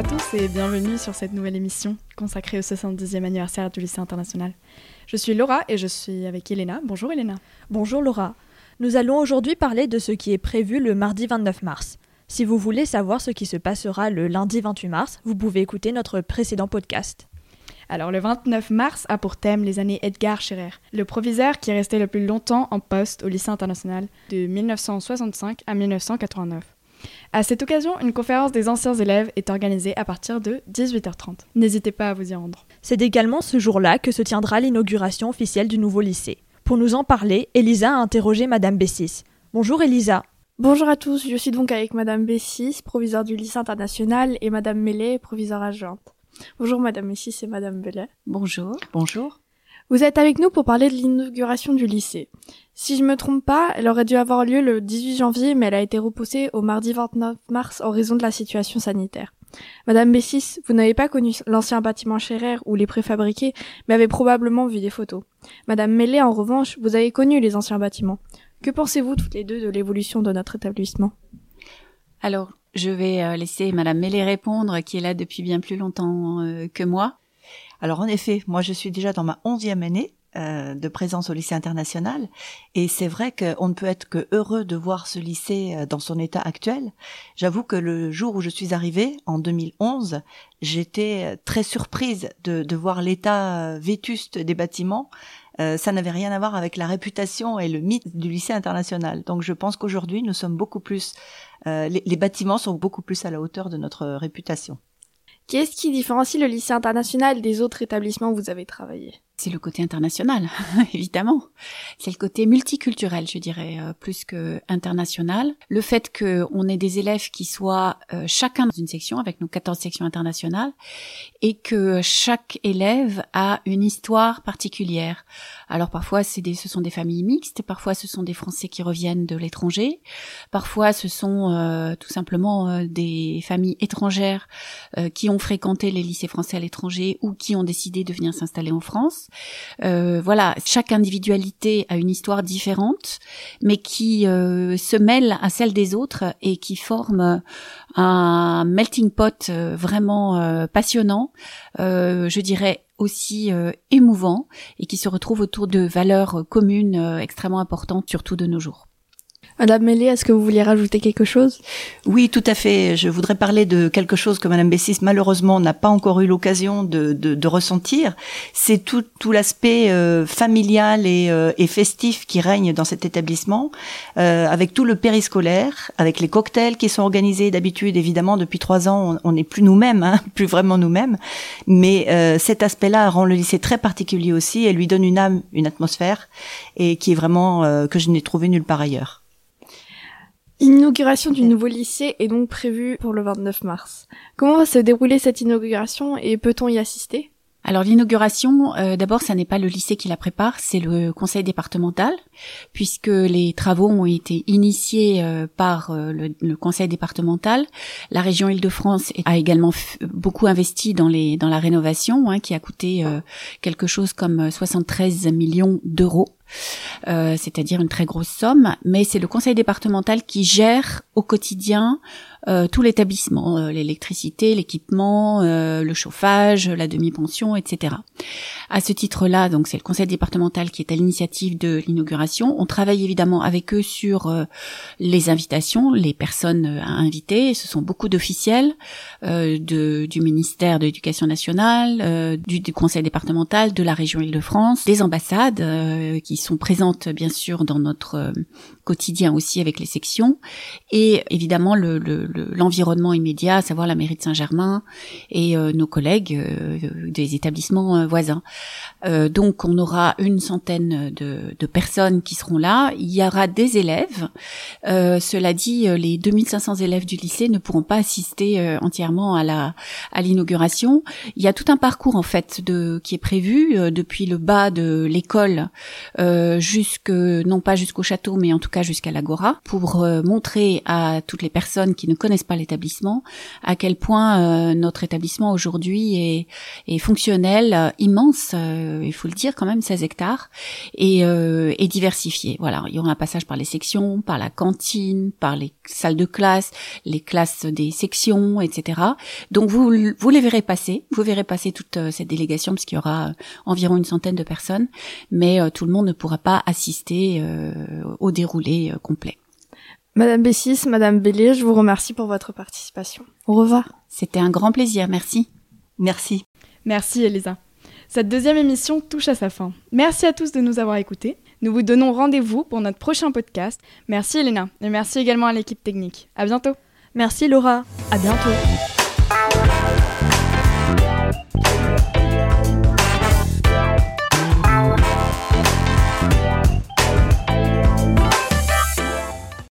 à tous et bienvenue sur cette nouvelle émission consacrée au 70e anniversaire du lycée international. Je suis Laura et je suis avec Elena. Bonjour Elena. Bonjour Laura. Nous allons aujourd'hui parler de ce qui est prévu le mardi 29 mars. Si vous voulez savoir ce qui se passera le lundi 28 mars, vous pouvez écouter notre précédent podcast. Alors le 29 mars a pour thème les années Edgar Scherer, le proviseur qui est resté le plus longtemps en poste au lycée international de 1965 à 1989. À cette occasion, une conférence des anciens élèves est organisée à partir de 18h30. N'hésitez pas à vous y rendre. C'est également ce jour-là que se tiendra l'inauguration officielle du nouveau lycée. Pour nous en parler, Elisa a interrogé Madame Bessis. Bonjour Elisa. Bonjour à tous, je suis donc avec Madame Bessis, proviseure du lycée international, et Madame Mellet, proviseure adjointe. Bonjour Madame Bessis et Madame Bellet. Bonjour. Bonjour. Vous êtes avec nous pour parler de l'inauguration du lycée. Si je me trompe pas, elle aurait dû avoir lieu le 18 janvier, mais elle a été repoussée au mardi 29 mars en raison de la situation sanitaire. Madame Bessis, vous n'avez pas connu l'ancien bâtiment Scherer ou les préfabriqués, mais avez probablement vu des photos. Madame Mellet, en revanche, vous avez connu les anciens bâtiments. Que pensez-vous toutes les deux de l'évolution de notre établissement? Alors, je vais euh, laisser Madame Mellet répondre, qui est là depuis bien plus longtemps euh, que moi. Alors en effet, moi je suis déjà dans ma onzième année euh, de présence au lycée international et c'est vrai qu'on ne peut être que heureux de voir ce lycée euh, dans son état actuel. J'avoue que le jour où je suis arrivée, en 2011, j'étais euh, très surprise de, de voir l'état vétuste des bâtiments. ça n'avait rien à voir avec la réputation et le mythe du lycée international. Donc je pense qu'aujourd'hui, nous sommes beaucoup plus, les bâtiments sont beaucoup plus à la hauteur de notre réputation. Qu'est-ce qui différencie le lycée international des autres établissements où vous avez travaillé? C'est le côté international, évidemment. C'est le côté multiculturel, je dirais, euh, plus que international. Le fait qu'on ait des élèves qui soient euh, chacun dans une section, avec nos 14 sections internationales, et que chaque élève a une histoire particulière. Alors parfois, c'est des, ce sont des familles mixtes, parfois ce sont des Français qui reviennent de l'étranger, parfois ce sont euh, tout simplement des familles étrangères qui ont fréquenté les lycées français à l'étranger ou qui ont décidé de venir s'installer en France. Euh, voilà, chaque individualité a une histoire différente, mais qui euh, se mêle à celle des autres et qui forme un melting pot euh, vraiment passionnant, je dirais aussi émouvant, et qui se retrouve autour de valeurs communes extrêmement importantes, surtout de nos jours. Madame Mélé, est-ce que vous vouliez rajouter quelque chose? Oui, tout à fait. Je voudrais parler de quelque chose que Madame Bessis, malheureusement, n'a pas encore eu l'occasion de, de, de, ressentir. C'est tout, tout l'aspect euh, familial et, euh, et, festif qui règne dans cet établissement, euh, avec tout le périscolaire, avec les cocktails qui sont organisés d'habitude. Évidemment, depuis trois ans, on n'est plus nous-mêmes, hein, plus vraiment nous-mêmes. Mais euh, cet aspect-là rend le lycée très particulier aussi et lui donne une âme, une atmosphère, et qui est vraiment que je n'ai trouvé nulle part ailleurs. L'inauguration du nouveau lycée est donc prévue pour le 29 mars. Comment va se dérouler cette inauguration et peut-on y assister? Alors l'inauguration, euh, d'abord, ça n'est pas le lycée qui la prépare, c'est le conseil départemental, puisque les travaux ont été initiés euh, par euh, le, conseil départemental. La région Île-de-France a également beaucoup investi dans les dans la rénovation, hein, qui a coûté quelque chose comme 73 millions d'euros. C'est-à-dire une très grosse somme, mais c'est le conseil départemental qui gère au quotidien euh, tout l'établissement, euh, l'électricité, l'équipement, euh, le chauffage, la demi-pension, etc. À ce titre-là, donc c'est le conseil départemental qui est à l'initiative de l'inauguration. On travaille évidemment avec eux sur les invitations, les personnes à inviter. Ce sont beaucoup d'officiels de, du ministère de l'Éducation nationale, du, du, conseil départemental, de la région Île-de-France, des ambassades qui sont présentes bien sûr dans notre quotidien aussi avec les sections, et évidemment le, le l'environnement immédiat, à savoir la mairie de Saint-Germain et euh, nos collègues euh, des établissements euh, voisins. donc on aura une centaine de, personnes qui seront là. Il y aura des élèves. cela dit, les 2500 élèves du lycée ne pourront pas assister entièrement à la à l'inauguration. Il y a tout un parcours en fait qui est prévu depuis le bas de l'école jusque, non pas jusqu'au château, mais en tout cas jusqu'à l'Agora, pour montrer à toutes les personnes qui ne connaissent pas l'établissement à quel point euh, notre établissement aujourd'hui est, est, fonctionnel, euh, immense, il faut le dire quand même, 16 hectares, et, et diversifié. Voilà, il y aura un passage par les sections, par la cantine, par les salles de classe, les classes des sections, etc. Donc vous, vous les verrez passer, vous verrez passer toute cette délégation, parce qu'il y aura environ une centaine de personnes, mais tout le monde ne pourra pas assister au déroulé complet. Madame Bessis, Madame Bélier, je vous remercie pour votre participation. Au revoir. C'était un grand plaisir, merci. Merci. Merci Elisa. Cette deuxième émission touche à sa fin. Merci à tous de nous avoir écoutés. Nous vous donnons rendez-vous pour notre prochain podcast. Merci Elena et merci également à l'équipe technique. À bientôt. Merci Laura. À bientôt.